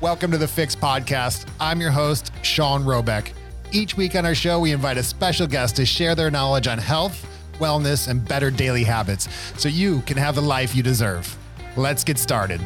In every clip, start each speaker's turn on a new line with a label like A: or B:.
A: Welcome to the Fix Podcast. I'm your host, Shawn Robeck. Each week on our show, we invite a special guest to share their knowledge on health, wellness, and better daily habits so you can have the life you deserve. Let's get started.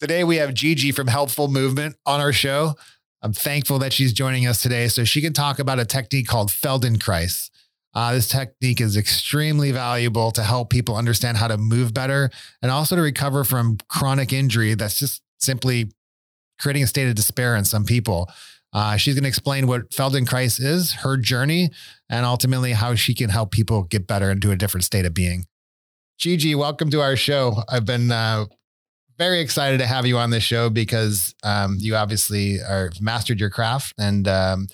A: Today, we have Gigi from Helpful Movement on our show. I'm thankful that she's joining us today so she can talk about a technique called Feldenkrais. Uh, this technique is extremely valuable to help people understand how to move better and also to recover from chronic injury that's just simply creating a state of despair in some people. Uh, she's going to explain what Feldenkrais is, her journey, and ultimately how she can help people get better into a different state of being. Gigi, welcome to our show. I've been uh, very excited to have you on this show because um, you obviously are mastered your craft and um,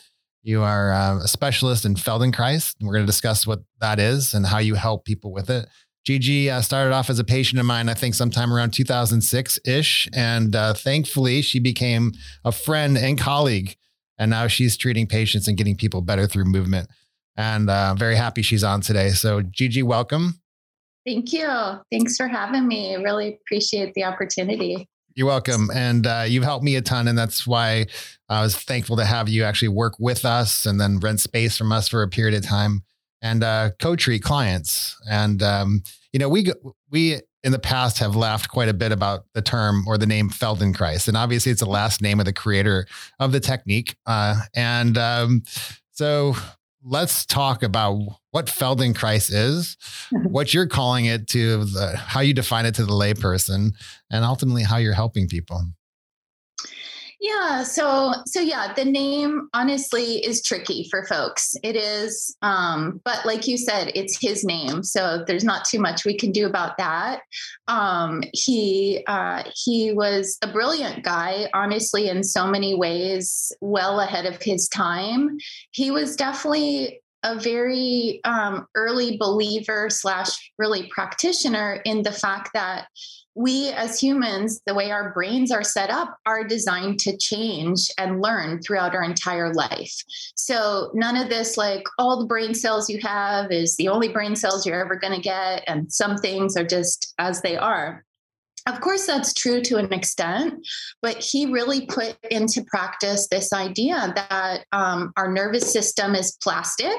A: you are uh, a specialist in Feldenkrais. And We're going to discuss what that is and how you help people with it. Gigi uh, started off as a patient of mine, I think sometime around 2006 ish. And uh, thankfully, she became a friend and colleague. And now she's treating patients and getting people better through movement. And uh, very happy she's on today. So, Gigi, welcome.
B: Thank you. Thanks for having me. Really appreciate the opportunity.
A: You're welcome. And uh, you've helped me a ton. And that's why I was thankful to have you actually work with us and then rent space from us for a period of time and uh, co-treat clients. And, um, you know, we, we in the past have laughed quite a bit about the term or the name Feldenkrais. And obviously it's the last name of the creator of the technique. Uh, and um, so let's talk about what Feldenkrais is, what you're calling it to the, how you define it to the layperson, and ultimately how you're helping people.
B: Yeah, so so yeah, the name honestly is tricky for folks. It is um but like you said, it's his name. So there's not too much we can do about that. Um he uh he was a brilliant guy, honestly in so many ways, well ahead of his time. He was definitely a very um, early believer slash really practitioner in the fact that we as humans, the way our brains are set up, are designed to change and learn throughout our entire life. So, none of this, like all the brain cells you have, is the only brain cells you're ever going to get. And some things are just as they are. Of course, that's true to an extent, but he really put into practice this idea that um, our nervous system is plastic,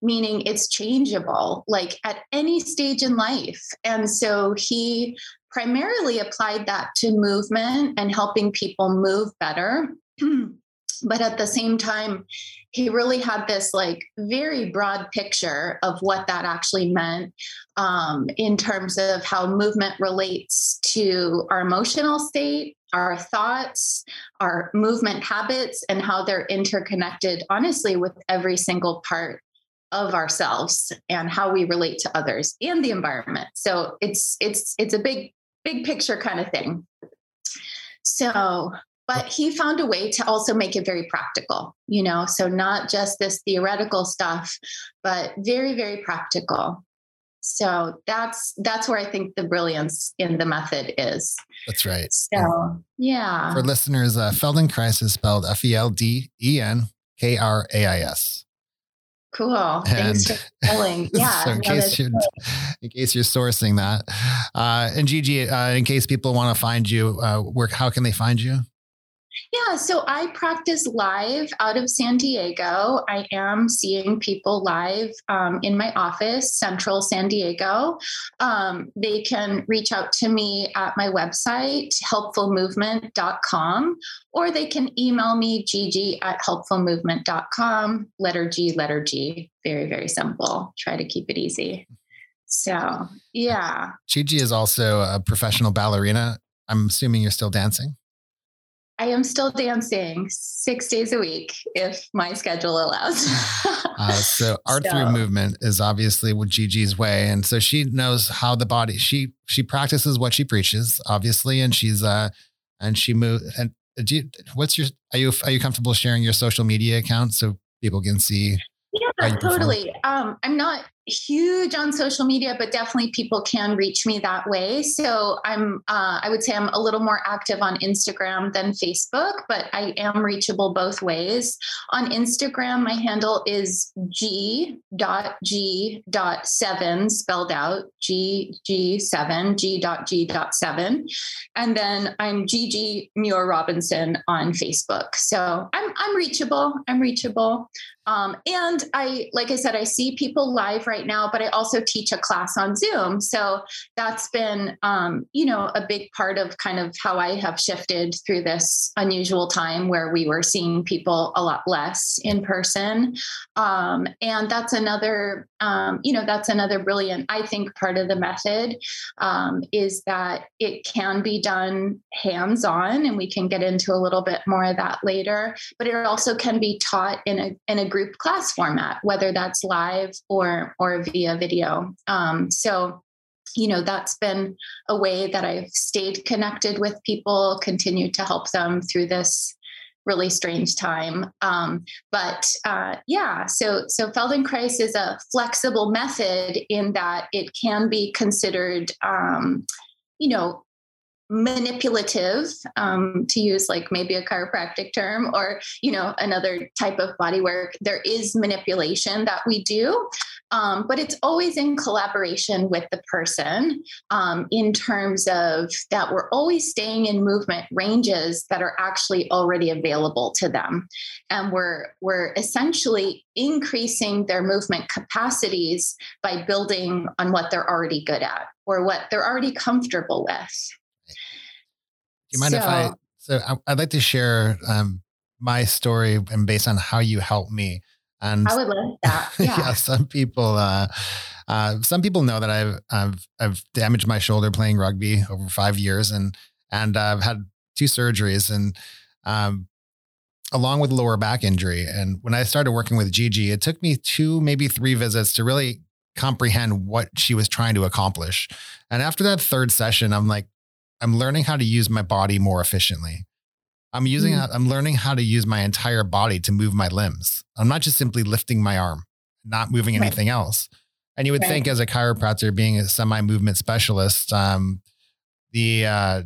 B: meaning it's changeable, like at any stage in life. And so he primarily applied that to movement and helping people move better. but at the same time, he really had this like very broad picture of what that actually meant um, in terms of how movement relates to our emotional state our thoughts, our movement habits, and how they're interconnected, honestly, with every single part of ourselves and how we relate to others and the environment. So it's it's it's a big big picture kind of thing. So, but he found a way to also make it very practical, you know, so not just this theoretical stuff, but very, very practical. So that's that's where I think the brilliance in the method is.
A: That's right.
B: So yeah.
A: For listeners, uh, Feldenkrais is spelled F E L D E N K R A I S.
B: Cool. And Thanks for telling. Yeah.
A: so in, case you're, in case you're sourcing that, uh, and Gigi, uh, in case people want to find you, uh, where how can they find you?
B: Yeah, so I practice live out of San Diego. I am seeing people live um, in my office, Central San Diego. Um, they can reach out to me at my website, helpfulmovement.com, or they can email me, gg at helpfulmovement.com, letter G, letter G. Very, very simple. Try to keep it easy. So, yeah.
A: Gigi is also a professional ballerina. I'm assuming you're still dancing.
B: I am still dancing six days a week if my schedule allows.
A: uh, so art so. through movement is obviously what Gigi's way, and so she knows how the body. She she practices what she preaches, obviously, and she's uh and she move and do you, what's your are you are you comfortable sharing your social media account so people can see?
B: Yeah, totally. Um, I'm not huge on social media, but definitely people can reach me that way. So I'm, uh, I would say I'm a little more active on Instagram than Facebook, but I am reachable both ways. On Instagram, my handle is g dot g dot seven spelled out g g seven g dot g dot seven, and then I'm Gigi Muir Robinson on Facebook. So I'm I'm reachable. I'm reachable. Um, and I, like I said, I see people live right now, but I also teach a class on Zoom. So that's been, um, you know, a big part of kind of how I have shifted through this unusual time where we were seeing people a lot less in person. Um, and that's another, um, you know, that's another brilliant, I think, part of the method um, is that it can be done hands on, and we can get into a little bit more of that later. But it also can be taught in a in a group class format, whether that's live or or via video. Um, so you know that's been a way that i've stayed connected with people continued to help them through this really strange time um, but uh, yeah so so feldenkrais is a flexible method in that it can be considered um, you know manipulative um, to use like maybe a chiropractic term or you know another type of body work there is manipulation that we do. Um, but it's always in collaboration with the person um, in terms of that we're always staying in movement ranges that are actually already available to them. And we're we're essentially increasing their movement capacities by building on what they're already good at or what they're already comfortable with
A: do you mind so, if I? So I'd like to share um, my story and based on how you helped me. And
B: I would love that. Yeah. yeah
A: some people, uh, uh, some people know that I've, I've, I've damaged my shoulder playing rugby over five years, and and I've had two surgeries, and um, along with lower back injury. And when I started working with Gigi, it took me two, maybe three visits to really comprehend what she was trying to accomplish. And after that third session, I'm like, I'm learning how to use my body more efficiently. I'm using mm. I'm learning how to use my entire body to move my limbs. I'm not just simply lifting my arm, not moving right. anything else. And you would right. think as a chiropractor being a semi-movement specialist, um, the uh,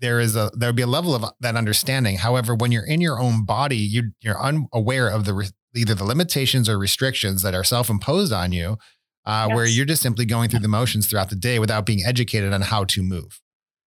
A: there is a there would be a level of that understanding. However, when you're in your own body, you you're unaware of the either the limitations or restrictions that are self-imposed on you uh, yes. where you're just simply going through the motions throughout the day without being educated on how to move.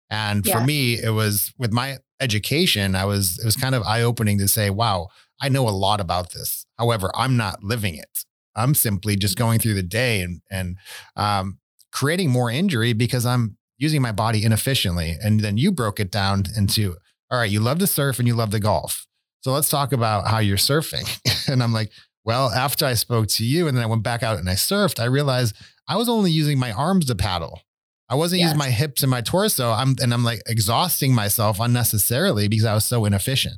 A: And yeah. for me, it was with my education, I was, it was kind of eye opening to say, wow, I know a lot about this. However, I'm not living it. I'm simply just going through the day and, and, um, creating more injury because I'm using my body inefficiently. And then you broke it down into, all right, you love to surf and you love to golf. So let's talk about how you're surfing. and I'm like, well, after I spoke to you and then I went back out and I surfed, I realized I was only using my arms to paddle. I wasn't yes. using my hips and my torso. I'm and I'm like exhausting myself unnecessarily because I was so inefficient.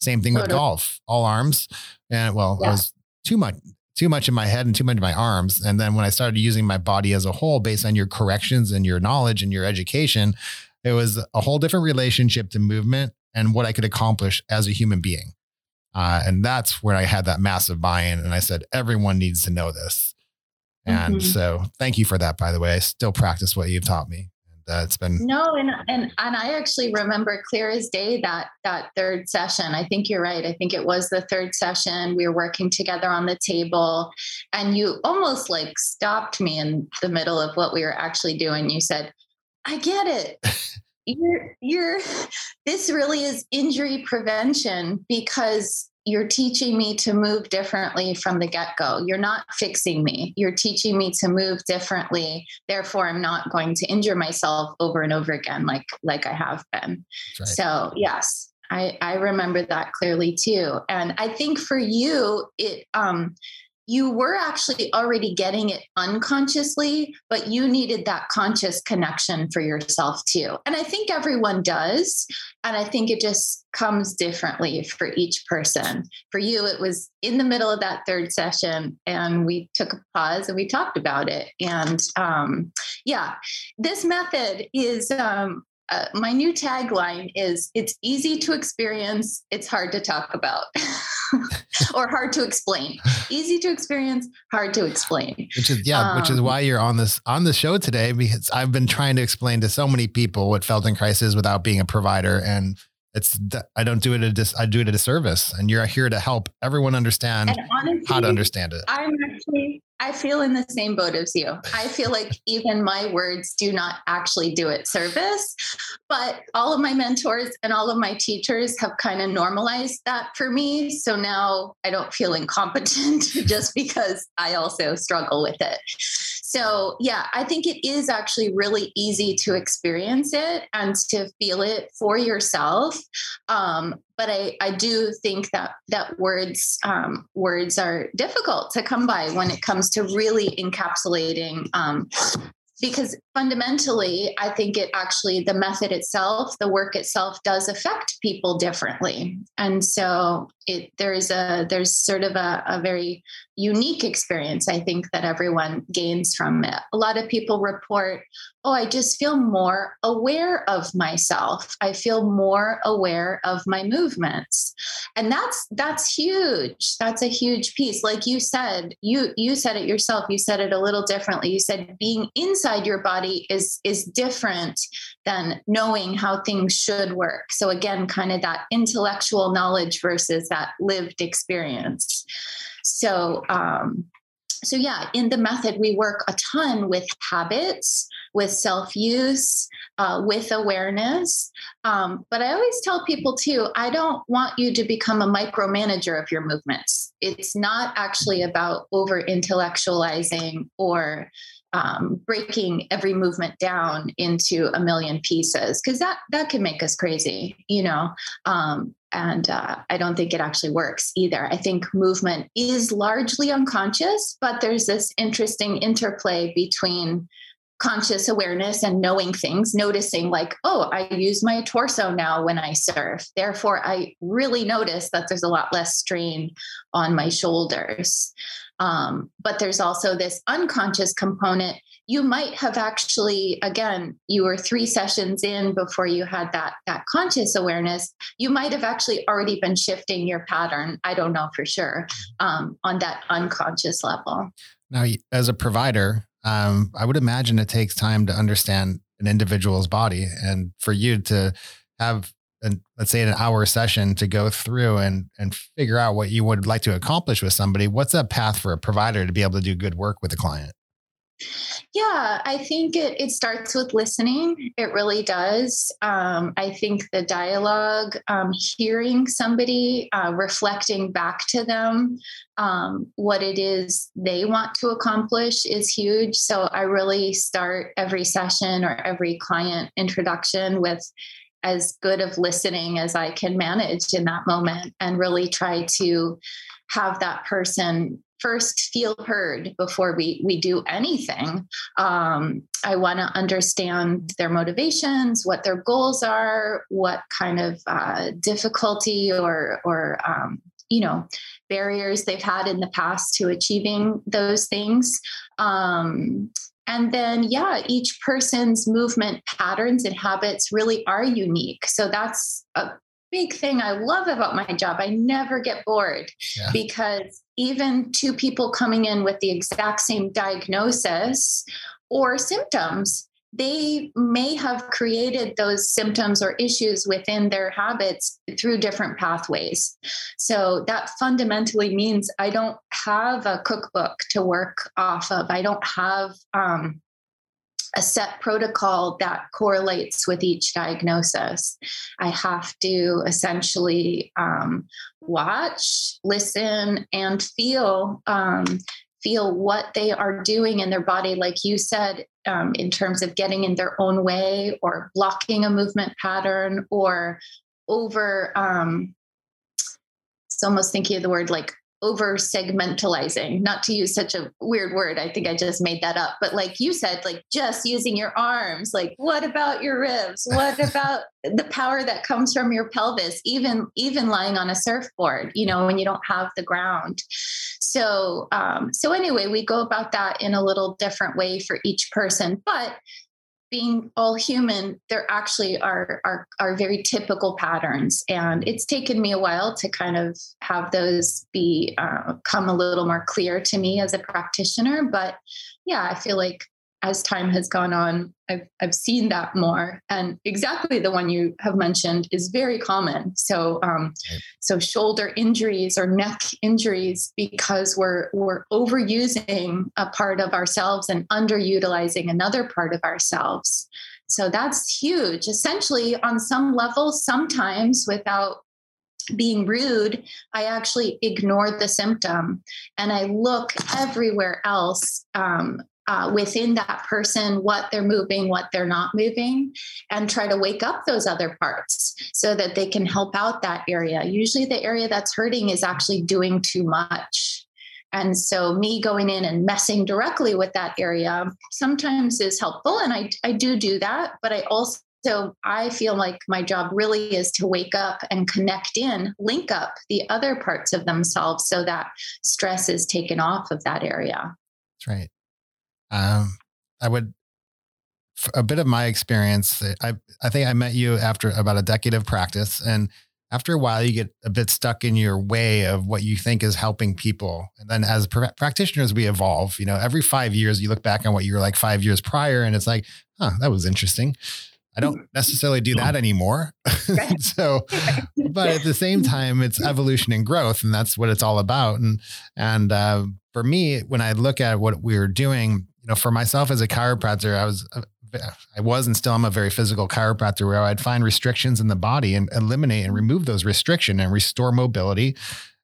A: Same thing with golf, all arms. And well, yeah. I was too much too much in my head and too much in my arms. And then when I started using my body as a whole based on your corrections and your knowledge and your education, it was a whole different relationship to movement and what I could accomplish as a human being. Uh, and that's where I had that massive buy in. And I said, everyone needs to know this. And mm-hmm. so thank you for that, by the way. I still practice what you've taught me. And uh, it's been
B: no, and and and I actually remember clear as day that that third session. I think you're right. I think it was the third session. We were working together on the table, and you almost like stopped me in the middle of what we were actually doing. You said, "I get it. you're you're this really is injury prevention because you're teaching me to move differently from the get-go. You're not fixing me. You're teaching me to move differently. Therefore i'm not going to injure myself over and over again like like i have been. Right. so yes I, I remember that clearly too. And i think for you it um you were actually already getting it unconsciously, but you needed that conscious connection for yourself too. And I think everyone does. And I think it just comes differently for each person. For you, it was in the middle of that third session, and we took a pause and we talked about it. And um, yeah, this method is um, uh, my new tagline is it's easy to experience, it's hard to talk about. or hard to explain. Easy to experience, hard to explain.
A: Which is yeah, um, which is um, why you're on this on the show today because I've been trying to explain to so many people what Feldenkrais is without being a provider and it's I don't do it a dis, I do it at a disservice and you're here to help everyone understand honestly, how to understand it.
B: I'm actually I feel in the same boat as you. I feel like even my words do not actually do it service, but all of my mentors and all of my teachers have kind of normalized that for me. So now I don't feel incompetent just because I also struggle with it. So, yeah, I think it is actually really easy to experience it and to feel it for yourself. Um, but I, I do think that that words um, words are difficult to come by when it comes to really encapsulating um, because fundamentally i think it actually the method itself the work itself does affect people differently. And so it there's a there's sort of a, a very unique experience i think that everyone gains from it. A lot of people report oh i just feel more aware of myself. I feel more aware of my movements. And that's that's huge. That's a huge piece. Like you said you you said it yourself. You said it a little differently. You said being inside your body is is different than knowing how things should work. So again kind of that intellectual knowledge versus that lived experience. So um so yeah in the method we work a ton with habits with self-use uh, with awareness. Um, but i always tell people too i don't want you to become a micromanager of your movements. It's not actually about over intellectualizing or um, breaking every movement down into a million pieces because that that can make us crazy you know? Um, and uh, i don't think it actually works either. I think movement is largely unconscious but there's this interesting interplay between conscious awareness and knowing things, noticing like, oh, I use my torso now when I surf. Therefore, I really notice that there's a lot less strain on my shoulders. Um, but there's also this unconscious component. You might have actually, again, you were three sessions in before you had that that conscious awareness. You might have actually already been shifting your pattern. I don't know for sure um, on that unconscious level.
A: Now, as a provider, um, I would imagine it takes time to understand an individual's body, and for you to have an, let's say an hour session to go through and and figure out what you would like to accomplish with somebody what's a path for a provider to be able to do good work with a client
B: yeah, I think it, it starts with listening. It really does. Um, I think the dialogue, um, hearing somebody, uh, reflecting back to them um, what it is they want to accomplish is huge. So I really start every session or every client introduction with as good of listening as I can manage in that moment and really try to have that person first feel heard before we we do anything um, i want to understand their motivations what their goals are what kind of uh, difficulty or or um, you know barriers they've had in the past to achieving those things um, and then, yeah, each person's movement patterns and habits really are unique. So that's a big thing I love about my job. I never get bored yeah. because even two people coming in with the exact same diagnosis or symptoms they may have created those symptoms or issues within their habits through different pathways. So that fundamentally means I don't have a cookbook to work off of. I don't have um, a set protocol that correlates with each diagnosis. I have to essentially um, watch, listen, and feel um, feel what they are doing in their body, like you said, um, in terms of getting in their own way or blocking a movement pattern or over. Um, it's almost thinking of the word like over segmentalizing not to use such a weird word i think i just made that up but like you said like just using your arms like what about your ribs? What about the power that comes from your pelvis? Even even lying on a surfboard you know when you don't have the ground. So um so anyway we go about that in a little different way for each person but being all human, there actually are, are are very typical patterns, and it's taken me a while to kind of have those be uh, come a little more clear to me as a practitioner. But yeah, I feel like as time has gone on, I've, I've seen that more. And exactly the one you have mentioned is very common. So, um, so shoulder injuries or neck injuries because we're we're overusing a part of ourselves and underutilizing another part of ourselves. So that's huge. Essentially, on some level, sometimes without being rude, I actually ignore the symptom and I look everywhere else um, uh, within that person what they're moving, what they're not moving, and try to wake up those other parts so that they can help out that area. Usually, the area that's hurting is actually doing too much. And so, me going in and messing directly with that area sometimes is helpful. And I, I do do that. But I also so I feel like my job really is to wake up and connect in, link up the other parts of themselves so that stress is taken off of that area.
A: That's right. Um, I would a bit of my experience. I I think I met you after about a decade of practice, and after a while, you get a bit stuck in your way of what you think is helping people. And then as pr- practitioners, we evolve. You know, every five years, you look back on what you were like five years prior, and it's like, huh, that was interesting. I don't necessarily do that anymore. so, but at the same time, it's evolution and growth, and that's what it's all about. And and uh, for me, when I look at what we were doing, know, for myself as a chiropractor, I was, I was and still am a very physical chiropractor where I'd find restrictions in the body and eliminate and remove those restriction and restore mobility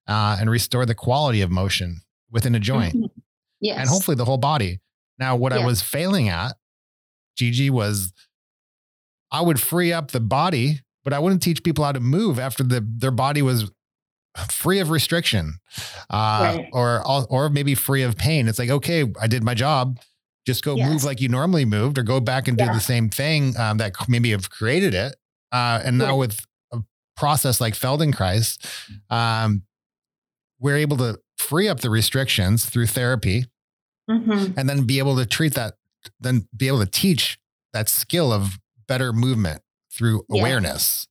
A: uh, and restore the quality of motion within a joint. Mm-hmm. Yes. And hopefully the whole body. Now, what I was failing at, Gigi, was I would free up the body, but I wouldn't teach people how to move after the their body was free of restriction uh, right. or or maybe free of pain it's like okay i did my job just go yes. move like you normally moved or go back and yeah. do the same thing um, that maybe have created it uh, and now with a process like feldenkrais um, we're able to free up the restrictions through therapy mm-hmm. and then be able to treat that then be able to teach that skill of better movement through yeah. awareness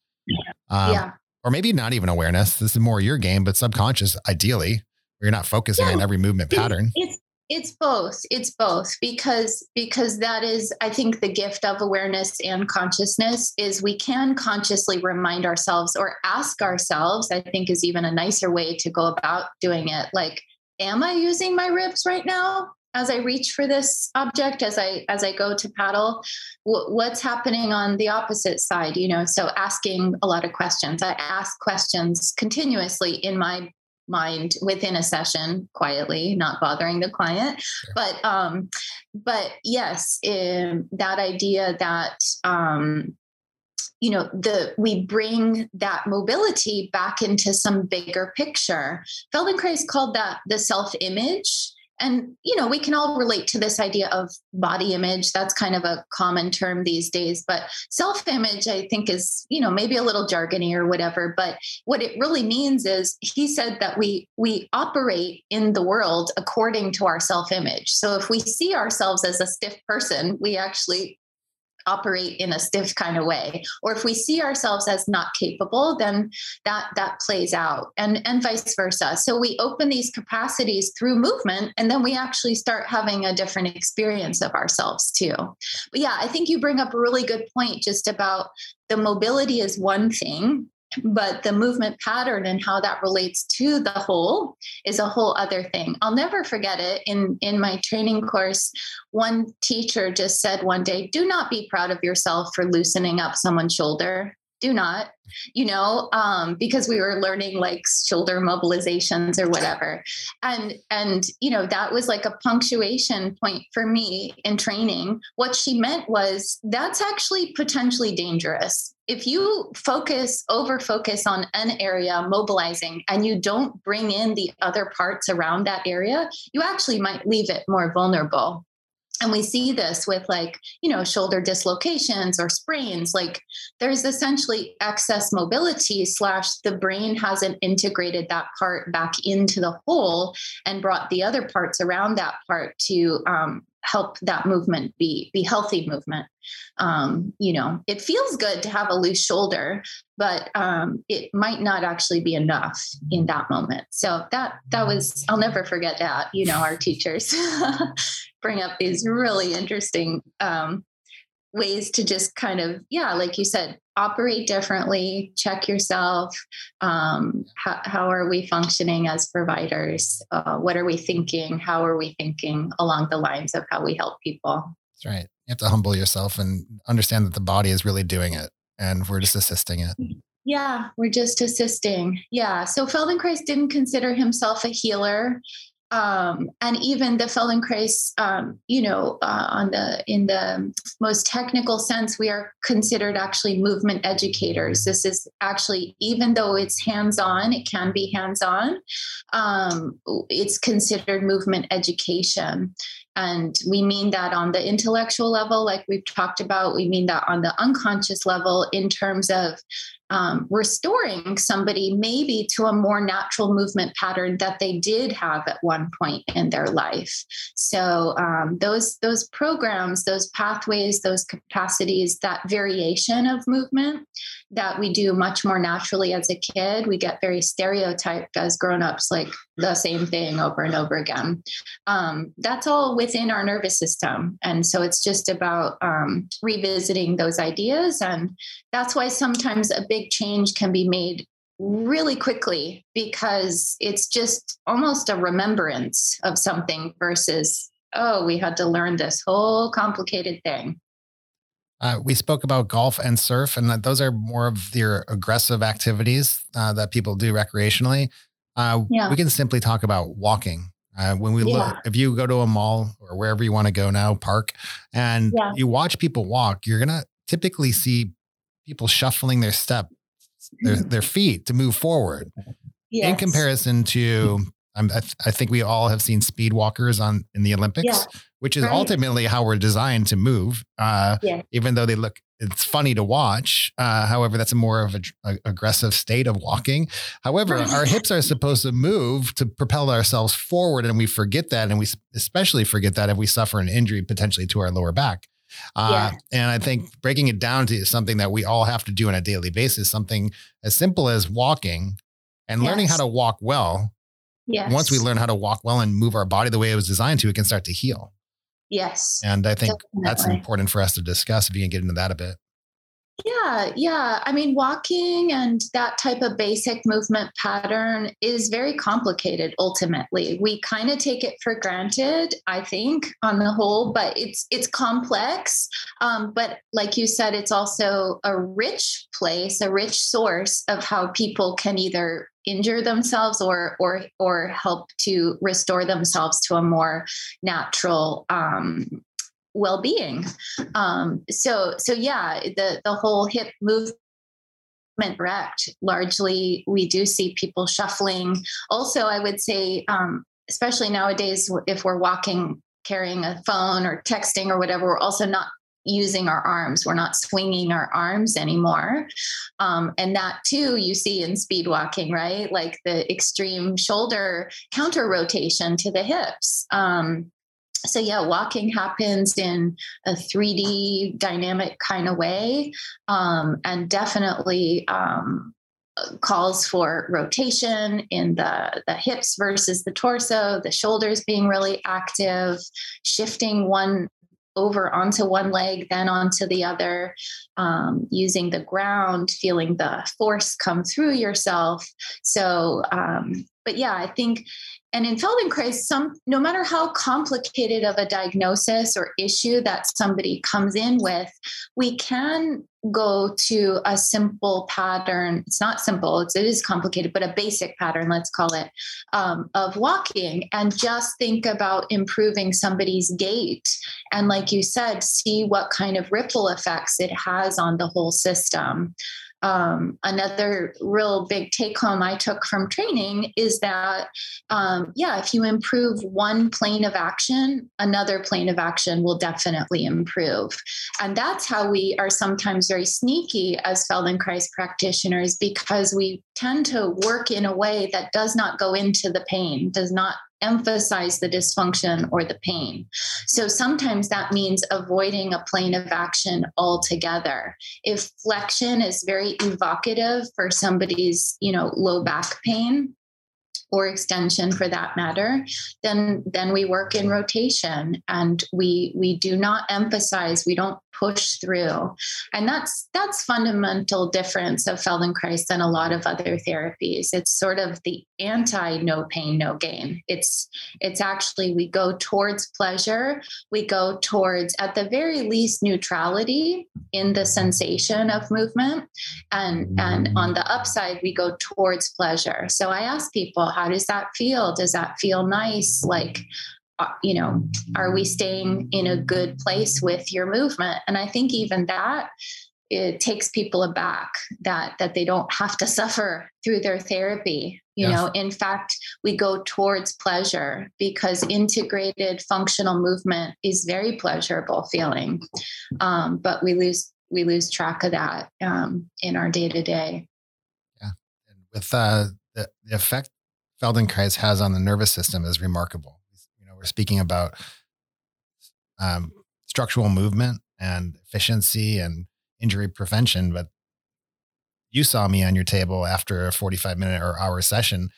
A: um, yeah or maybe not even awareness. This is more your game, but subconscious, ideally, where you're not focusing yeah, on every movement pattern.
B: It's it's both. It's both because because that is, I think, the gift of awareness and consciousness is we can consciously remind ourselves or ask ourselves. I think is even a nicer way to go about doing it. Like, am I using my ribs right now? as I reach for this object, as I as I go to paddle, w- what's happening on the opposite side? You know, so asking a lot of questions. I ask questions continuously in my mind within a session quietly not bothering the client. Sure. but um but yes um, that idea that um you know the we bring that mobility back into some bigger picture. Feldenkrais called that the self image and you know we can all relate to this idea of body image. That's kind of a common term these days but self image i think is you know maybe a little jargony or whatever but what it really means is he said that we we operate in the world according to our self image so if we see ourselves as a stiff person we actually operate in a stiff kind of way. Or if we see ourselves as not capable then that that plays out and and vice versa. So we open these capacities through movement and then we actually start having a different experience of ourselves too. But yeah i think you bring up a really good point just about the mobility is one thing but the movement pattern and how that relates to the whole is a whole other thing. I'll never forget it. In in my training course one teacher just said one day do not be proud of yourself for loosening up someone's shoulder do not you know um, because we were learning like shoulder mobilizations or whatever. And and you know that was like a punctuation point for me in training. What she meant was that's actually potentially dangerous. If you focus over focus on an area mobilizing and you don't bring in the other parts around that area you actually might leave it more vulnerable and we see this with like you know shoulder dislocations or sprains like there's essentially excess mobility slash the brain hasn't integrated that part back into the whole and brought the other parts around that part to um, help that movement be be healthy movement. Um, you know it feels good to have a loose shoulder but um, it might not actually be enough in that moment. So that that was i'll never forget that you know our teachers bring up these really interesting um, ways to just kind of yeah like you said operate differently check yourself um, how, how, are we functioning as providers? Uh, what are we thinking? How are we thinking along the lines of how we help people?
A: That's right. You have to humble yourself and understand that the body is really doing it and we're just assisting it.
B: Yeah, we're just assisting. Yeah. So Feldenkrais didn't consider himself a healer um, and even the Feldenkrais, um, you know, uh, on the in the most technical sense, we are considered actually movement educators. This is actually, even though it's hands-on, it can be hands-on. Um, it's considered movement education, and we mean that on the intellectual level, like we've talked about. We mean that on the unconscious level, in terms of um, restoring somebody maybe to a more natural movement pattern that they did have at one point in their life. So um, those those programs, those pathways, those capacities, that variation of movement that we do much more naturally as a kid, we get very stereotyped as grown-ups, like the same thing over and over again. Um, that's all within our nervous system, and so it's just about um, revisiting those ideas, and that's why sometimes a big change can be made really quickly because it's just almost a remembrance of something versus oh we had to learn this whole complicated thing
A: uh, we spoke about golf and surf and those are more of your aggressive activities uh, that people do recreationally uh, yeah. we can simply talk about walking uh, when we yeah. look if you go to a mall or wherever you want to go now park and yeah. you watch people walk you're gonna typically see people shuffling their step, their, their feet to move forward. Yes. In comparison to, I, th- I, think we all have seen speed walkers on in the Olympics, yeah. which is right. ultimately how we're designed to move. Uh, yeah. Even though they look, it's funny to watch. Uh, however, that's a more of a, aggressive state of walking. However, our hips are supposed to move to propel ourselves forward, and we forget that, and we especially forget that if we suffer an injury potentially to our lower back. Uh, yeah. And I think breaking it down to something that we all have to do on a daily basis, something as simple as walking and yes. learning how to walk well. Yes. Once we learn how to walk well and move our body the way it was designed to, it can start to heal.
B: Yes.
A: And I think Definitely. that's important for us to discuss if you can get into that a bit.
B: Yeah, yeah. I mean, walking and that type of basic movement pattern is very complicated ultimately. We kind of take it for granted, I think, on the whole, but it's it's complex. Um, but like you said, it's also a rich place, a rich source of how people can either injure themselves or or or help to restore themselves to a more natural um, well-being. Um, so so yeah the the whole hip movement correct largely we do see people shuffling. Also i would say um, especially nowadays if we're walking carrying a phone or texting or whatever we're also not using our arms. We're not swinging our arms anymore. Um, and that too you see in speed walking right? Like the extreme shoulder counter rotation to the hips. Um, so yeah walking happens in a 3d dynamic kind of way um, and definitely um, calls for rotation in the the hips versus the torso the shoulders being really active shifting one over onto one leg then onto the other um, using the ground feeling the force come through yourself. So um, but yeah i think and in Feldenkrais, some no matter how complicated of a diagnosis or issue that somebody comes in with, we can go to a simple pattern. It's not simple; it's, it is complicated, but a basic pattern, let's call it, um, of walking, and just think about improving somebody's gait. And like you said, see what kind of ripple effects it has on the whole system um, another real big take home I took from training is that, um, yeah, if you improve one plane of action, another plane of action will definitely improve. And that's how we are sometimes very sneaky as Feldenkrais practitioners because we tend to work in a way that does not go into the pain, does not emphasize the dysfunction or the pain. So sometimes that means avoiding a plane of action altogether. If flexion is very evocative for somebody's, you know, low back pain, or extension for that matter then then we work in rotation and we we do not emphasize we don't push through. And that's that's fundamental difference of feldenkrais than a lot of other therapies. It's sort of the anti no pain no gain. It's it's actually we go towards pleasure. We go towards at the very least neutrality in the sensation of movement. And and on the upside we go towards pleasure. So i ask people how does that feel? Does that feel nice? Like you know, are we staying in a good place with your movement? And I think even that it takes people aback that that they don't have to suffer through their therapy. You yes. know in fact we go towards pleasure because integrated functional movement is very pleasurable feeling. Um, but we lose we lose track of that um, in our day to day
A: yeah. And with uh, the, the effect feldenkrais has on the nervous system is remarkable speaking about um, structural movement and efficiency and injury prevention. But you saw me on your table after a 45 minute or hour session.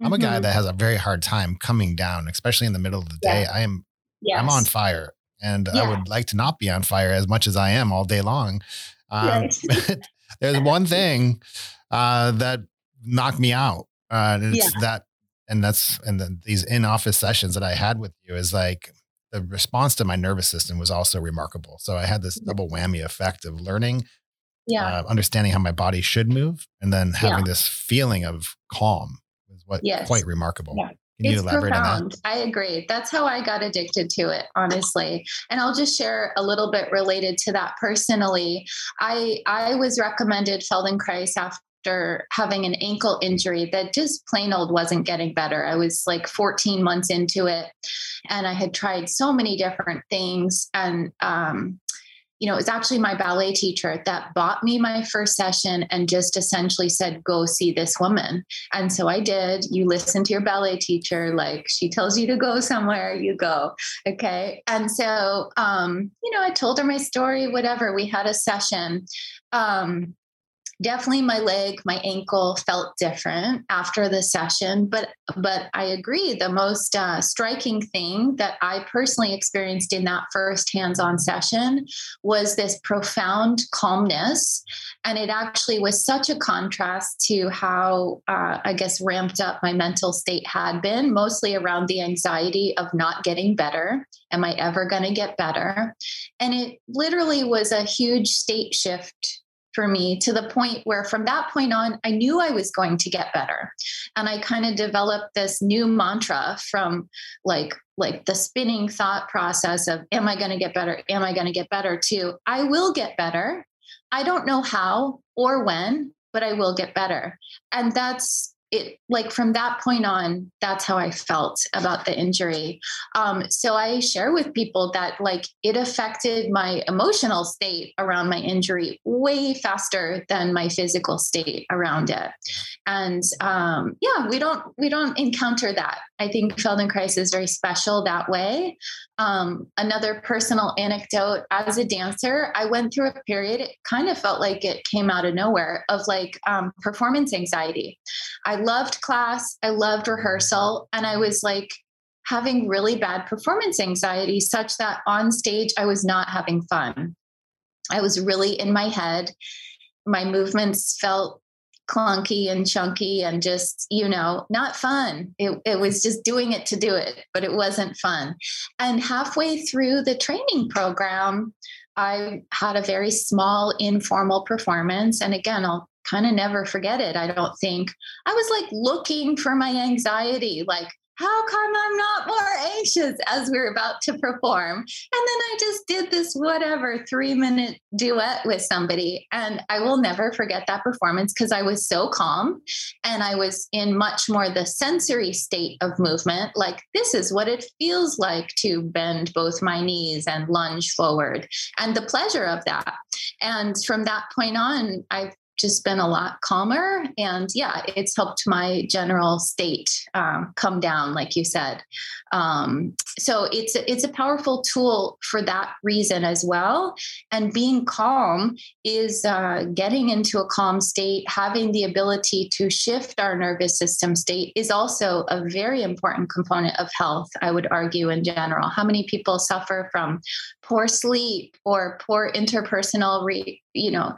A: I'm mm-hmm. a guy mm-hmm. that has a very hard time coming down, especially in the middle of the day. I am yes. I'm on fire and yeah. I would like to not be on fire as much as I am all day long. Um, right. but there's one thing uh, that knocked me out. Uh, it's yeah. that and that's and the, these in-office sessions that I had with you is like the response to my nervous system was also remarkable. So I had this mm-hmm. double whammy effect of learning, yeah, uh, understanding how my body should move, and then having yeah. this feeling of calm is what yes. quite remarkable. Yeah.
B: Can it's profound. I agree. That's how I got addicted to it, honestly. And I'll just share a little bit related to that personally. I I was recommended Feldenkrais after after having an ankle injury that just plain old wasn't getting better. I was like 14 months into it and I had tried so many different things. And, um, you know, it was actually my ballet teacher that bought me my first session and just essentially said, go see this woman. And so I did. You listen to your ballet teacher, like she tells you to go somewhere, you go. Okay. And so, um, you know, I told her my story, whatever. We had a session. Um, definitely my leg my ankle felt different after the session but but i agree the most uh, striking thing that i personally experienced in that first hands-on session was this profound calmness and it actually was such a contrast to how uh, i guess ramped up my mental state had been mostly around the anxiety of not getting better. Am i ever going to get better? And it literally was a huge state shift for me to the point where from that point on i knew i was going to get better. And i kind of developed this new mantra from like like the spinning thought process of am i going to get better? Am i going to get better? to i will get better. I don't know how or when but i will get better. And that's it like from that point on that's how i felt about the injury. Um, so i share with people that like it affected my emotional state around my injury way faster than my physical state around it. And um, yeah we don't we don't encounter that. I think feldenkrais is very special that way. Um, another personal anecdote as a dancer i went through a period it kind of felt like it came out of nowhere of like um, performance anxiety. I loved class, I loved rehearsal, and I was like having really bad performance anxiety, such that on stage I was not having fun. I was really in my head. My movements felt clunky and chunky and just, you know, not fun. It, it was just doing it to do it, but it wasn't fun. And halfway through the training program, I had a very small informal performance. And again, I'll kind of never forget it. I don't think I was like looking for my anxiety, like, how come I'm not more anxious as we are about to perform? And then I just did this whatever three minute duet with somebody. And I will never forget that performance because I was so calm and I was in much more the sensory state of movement. Like, this is what it feels like to bend both my knees and lunge forward, and the pleasure of that. And from that point on, I've just been a lot calmer. And yeah, it's helped my general state um, come down, like you said. Um, so it's a, it's a powerful tool for that reason as well. And being calm is uh, getting into a calm state, having the ability to shift our nervous system state is also a very important component of health. I would argue in general. How many people suffer from poor sleep or poor interpersonal, re, you know,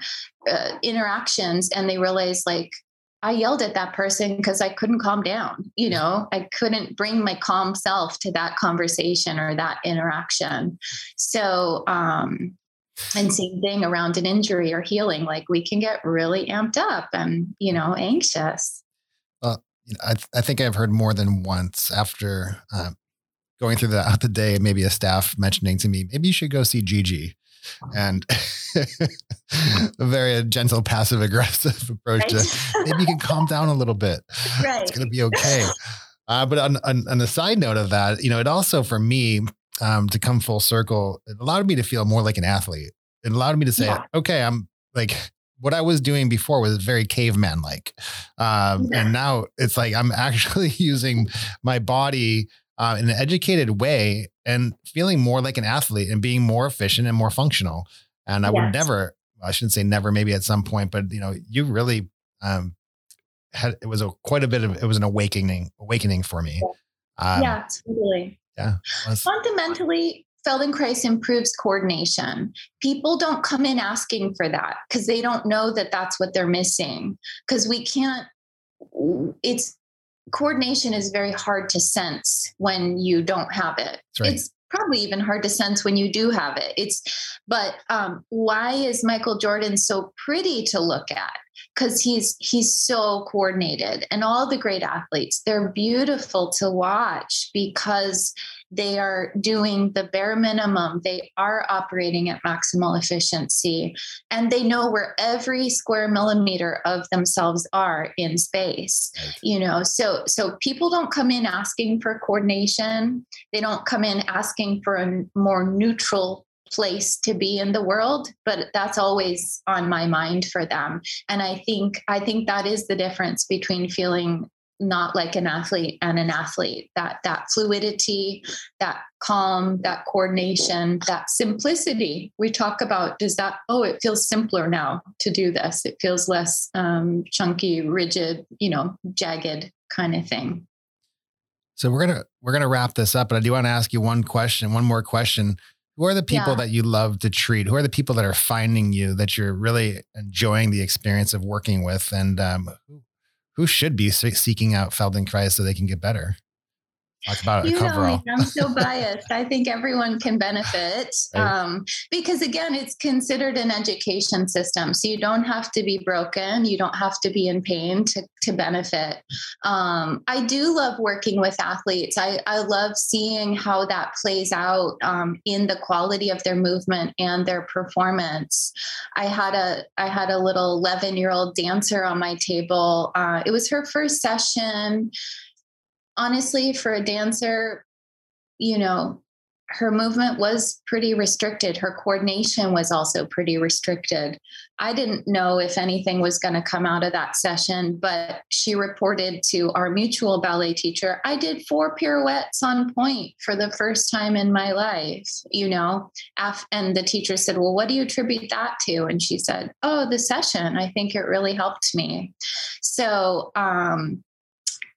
B: uh, interactions, and they realize like I yelled at that person because I couldn't calm down. You know, I couldn't bring my calm self to that conversation or that interaction. So, um, and same thing around an injury or healing, like we can get really amped up and, you know, anxious.
A: Well, I, th- I think I've heard more than once after uh, going through the, the day, maybe a staff mentioning to me, maybe you should go see Gigi and a very gentle, passive aggressive approach right. to maybe you can calm down a little bit. Right. It's going to be okay. Uh, but on, on, on, the side note of that, you know, it also for me um, to come full circle, it allowed me to feel more like an athlete. It allowed me to say, yeah. okay, I'm like what I was doing before was very caveman like. Um, yeah. And now it's like I'm actually using my body uh, in an educated way and feeling more like an athlete and being more efficient and more functional. And I yes. would never, I shouldn't say never, maybe at some point, but you know, you really um, had it was a quite a bit of it was an awakening, awakening for me.
B: Um, yeah, totally.
A: Yeah.
B: Fundamentally, Feldenkrais improves coordination. People don't come in asking for that because they don't know that that's what they're missing. Because we can't, it's coordination is very hard to sense when you don't have it. Right. It's probably even hard to sense when you do have it. It's but um, why is Michael Jordan so pretty to look at? Because he's he's so coordinated, and all the great athletes they're beautiful to watch because they are doing the bare minimum. They are operating at maximal efficiency and they know where every square millimeter of themselves are in space. You know, so so people don't come in asking for coordination. They don't come in asking for a more neutral place to be in the world but that's always on my mind for them. And i think i think that is the difference between feeling not like an athlete and an athlete that that fluidity that calm that coordination that simplicity. We talk about does that oh it feels simpler now to do this. It feels less um, chunky rigid you know jagged kind of thing.
A: So we're gonna we're gonna wrap this up but i do want to ask you one question one more question who are the people yeah. that you love to treat who are the people that are finding you that you're really enjoying the experience of working with and um, who should be seeking out Feldenkrais so they can get better? Talk about. You
B: know, I'm so biased. I think everyone can benefit um, because, again, it's considered an education system. So you don't have to be broken. You don't have to be in pain to, to benefit. Um, I do love working with athletes. I, I love seeing how that plays out um, in the quality of their movement and their performance. I had a I had a little 11 year old dancer on my table. Uh, it was her first session honestly, for a dancer, you know, her movement was pretty restricted. Her coordination was also pretty restricted. I didn't know if anything was going to come out of that session, but she reported to our mutual ballet teacher, I did four pirouettes on point for the first time in my life, you know. And the teacher said, Well, what do you attribute that to? And she said, Oh, the session. I think it really helped me. So, um,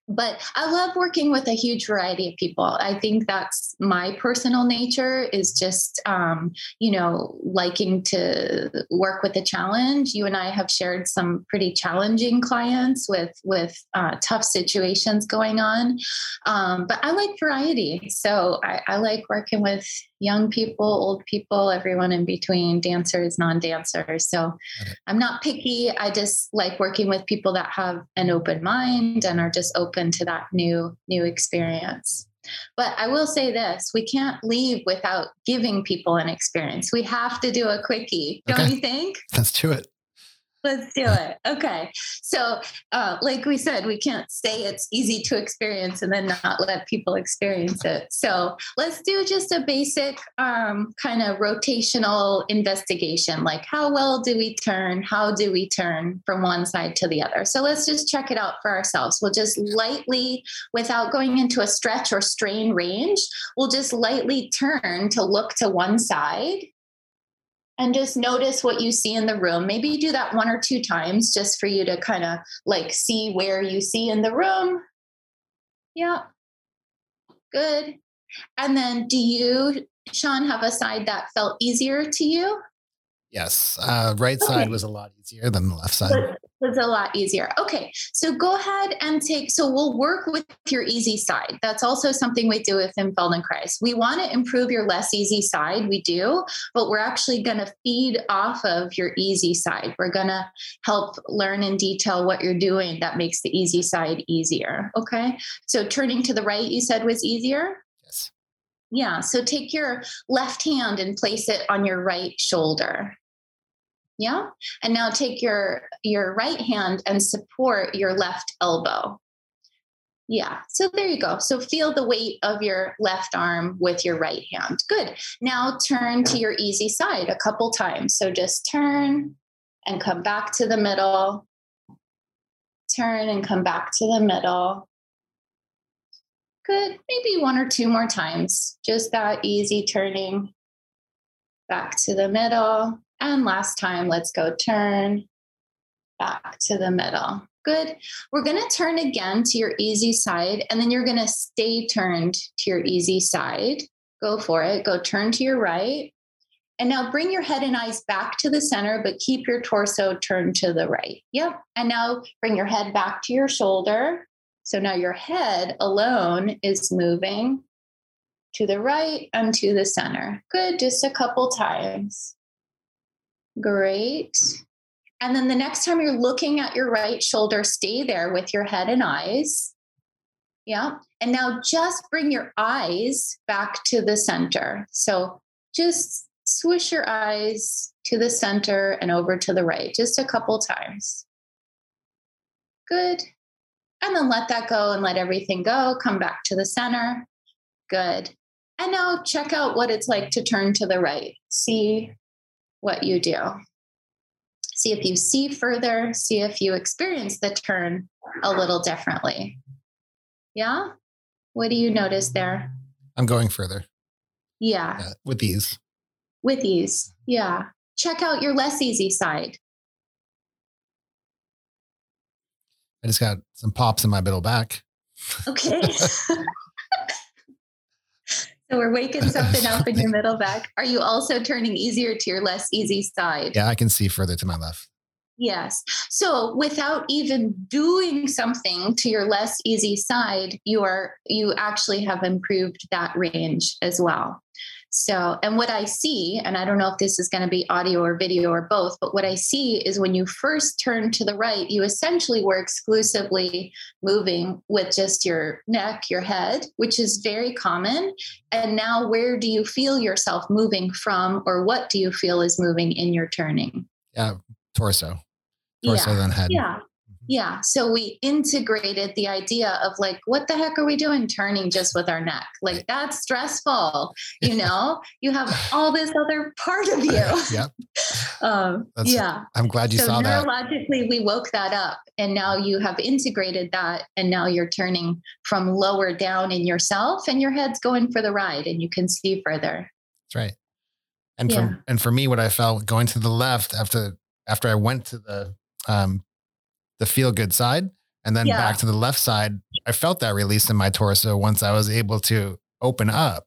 B: but I love working with a huge variety of people. I think that's my personal nature is just, um, you know, liking to work with a challenge. You and I have shared some pretty challenging clients with with uh, tough situations going on, um, but I like variety. So I, I like working with young people, old people, everyone in between, dancers, non dancers. So I'm not picky. I just like working with people that have an open mind and are just open to that new, new experience. But I will say this we can't leave without giving people an experience. We have to do a quickie, don't okay. you think?
A: Let's do it.
B: Let's do it. Okay. So, uh, like we said, we can't say it's easy to experience and then not let people experience it. So, let's do just a basic um, kind of rotational investigation like, how well do we turn? How do we turn from one side to the other? So, let's just check it out for ourselves. We'll just lightly, without going into a stretch or strain range, we'll just lightly turn to look to one side and just notice what you see in the room. Maybe do that one or two times just for you to kind of like see where you see in the room. Yeah. Good. And then do you, Shawn, have a side that felt easier to you?
A: Yes. Uh, right side okay. was a lot easier than the left side
B: was a lot easier. Okay, so go ahead and take. So we'll work with your easy side. That's also something we do with in Feldenkrais. We want to improve your less easy side. We do, but we're actually going to feed off of your easy side. We're going to help learn in detail what you're doing that makes the easy side easier. Okay, so turning to the right, you said was easier.
A: Yes.
B: Yeah. So take your left hand and place it on your right shoulder. Yeah. And now take your your right hand and support your left elbow. Yeah. So there you go. So feel the weight of your left arm with your right hand. Good. Now turn to your easy side a couple times. So just turn and come back to the middle. Turn and come back to the middle. Good. Maybe one or two more times. Just that easy turning back to the middle and last time, let's go turn back to the middle. Good. We're going to turn again to your easy side, and then you're going to stay turned to your easy side. Go for it. Go turn to your right. And now bring your head and eyes back to the center, but keep your torso turned to the right. Yep. And now bring your head back to your shoulder. So now your head alone is moving to the right and to the center. Good. Just a couple times. Great. And then the next time you're looking at your right shoulder, stay there with your head and eyes. Yeah. And now just bring your eyes back to the center. So just swish your eyes to the center and over to the right, just a couple times. Good. And then let that go and let everything go. Come back to the center. Good. And now check out what it's like to turn to the right. See what you do. See if you see further, see if you experience the turn a little differently. Yeah? What do you notice there?
A: I'm going further.
B: Yeah. yeah.
A: With ease.
B: With ease. Yeah. Check out your less easy side.
A: I just got some pops in my middle back.
B: Okay. So we're waking something up in your middle back. Are you also turning easier to your less easy side?
A: Yeah, I can see further to my left.
B: Yes. So without even doing something to your less easy side, you are you actually have improved that range as well. So, and what I see, and I don't know if this is going to be audio or video or both, but what I see is when you first turn to the right, you essentially were exclusively moving with just your neck, your head, which is very common. And now, where do you feel yourself moving from, or what do you feel is moving in your turning?
A: Yeah, torso. Torso,
B: yeah.
A: then head.
B: Yeah. Yeah. So we integrated the idea of like, what the heck are we doing turning just with our neck? Like, that's stressful. You know, you have all this other part of you.
A: yep.
B: Um, yeah.
A: I'm glad you
B: so
A: saw
B: that. Neurologically, we woke that up and now you have integrated that. And now you're turning from lower down in yourself and your head's going for the ride and you can see further.
A: That's right. And yeah. for, and for me, what I felt going to the left after, after I went to the, um, the feel good side and then yeah. back to the left side. I felt that release in my torso once I was able to open up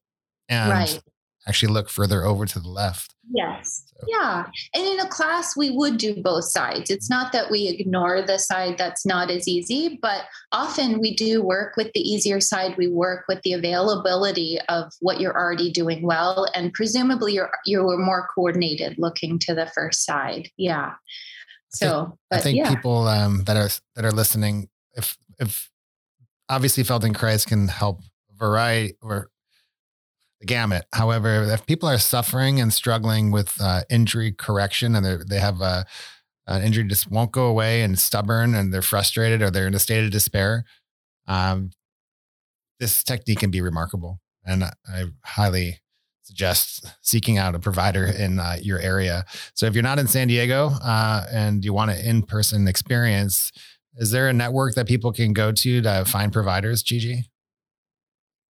A: and right. actually look further over to the left.
B: Yes. So. Yeah. And in a class, we would do both sides. It's not that we ignore the side that's not as easy, but often we do work with the easier side. We work with the availability of what you're already doing well. And presumably you're you're more coordinated looking to the first side. Yeah. So
A: I think, I think yeah. people um, that are that are listening, if if obviously Feldenkrais can help variety or the gamut. However, if people are suffering and struggling with uh, injury correction and they have a an injury just won't go away and stubborn and they're frustrated or they're in a state of despair, um, this technique can be remarkable. And I highly suggest seeking out a provider in uh, your area. So if you're not in San Diego uh, and you want an in-person experience, is there a network that people can go to to find providers, Gigi?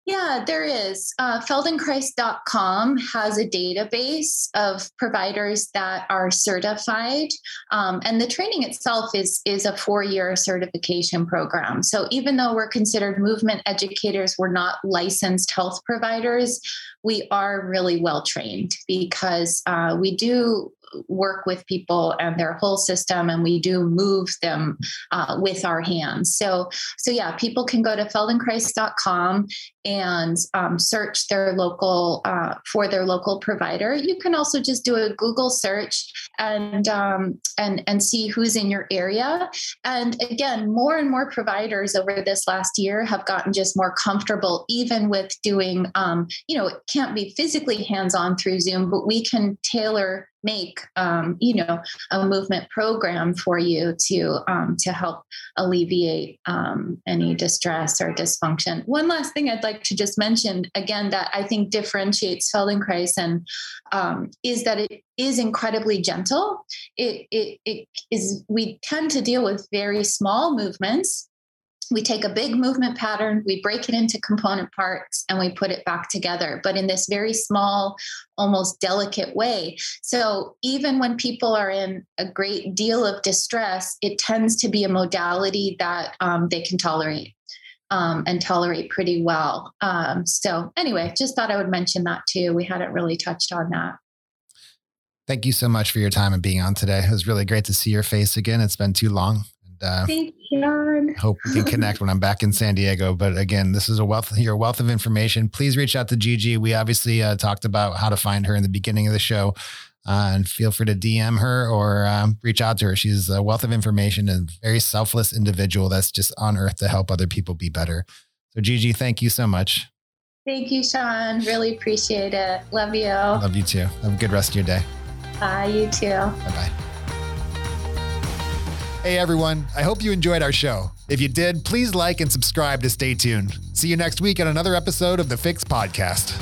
B: Yeah, there is. Uh, Feldenkrais.com has a database of providers that are certified, um, and the training itself is is a four year certification program. So even though we're considered movement educators, we're not licensed health providers. We are really well trained because uh, we do work with people and their whole system and we do move them uh, with our hands so so yeah people can go to feldenkrais.com and um, search their local uh, for their local provider you can also just do a google search and um, and and see who's in your area and again more and more providers over this last year have gotten just more comfortable even with doing um, you know it can't be physically hands on through zoom but we can tailor make um, you know a movement program for you to um, to help alleviate um, any distress or dysfunction. One last thing I'd like to just mention again that I think differentiates Feldenkrais and um, is that it is incredibly gentle. It, it it is we tend to deal with very small movements we take a big movement pattern, we break it into component parts, and we put it back together, but in this very small, almost delicate way. So even when people are in a great deal of distress, it tends to be a modality that um, they can tolerate. Um, and tolerate pretty well. Um, so, anyway, just thought I would mention that too. We hadn't really touched on that.
A: Thank you so much for your time and being on today. It was really great to see your face again. It's been too long.
B: And, uh, Thank you.
A: Hope we can connect when I'm back in San Diego. But again, this is a wealth your wealth of information. Please reach out to Gigi. We obviously uh, talked about how to find her in the beginning of the show. Uh, and feel free to DM her or um, reach out to her. She's a wealth of information and very selfless individual that's just on earth to help other people be better. So, Gigi, thank you so much.
B: Thank you, Shawn. Really appreciate it. Love you.
A: Love you too. Have a good rest of your day.
B: Bye, you too.
A: Bye bye. Hey everyone, I hope you enjoyed our show. If you did, please like and subscribe to stay tuned. See you next week on another episode of the Fix Podcast.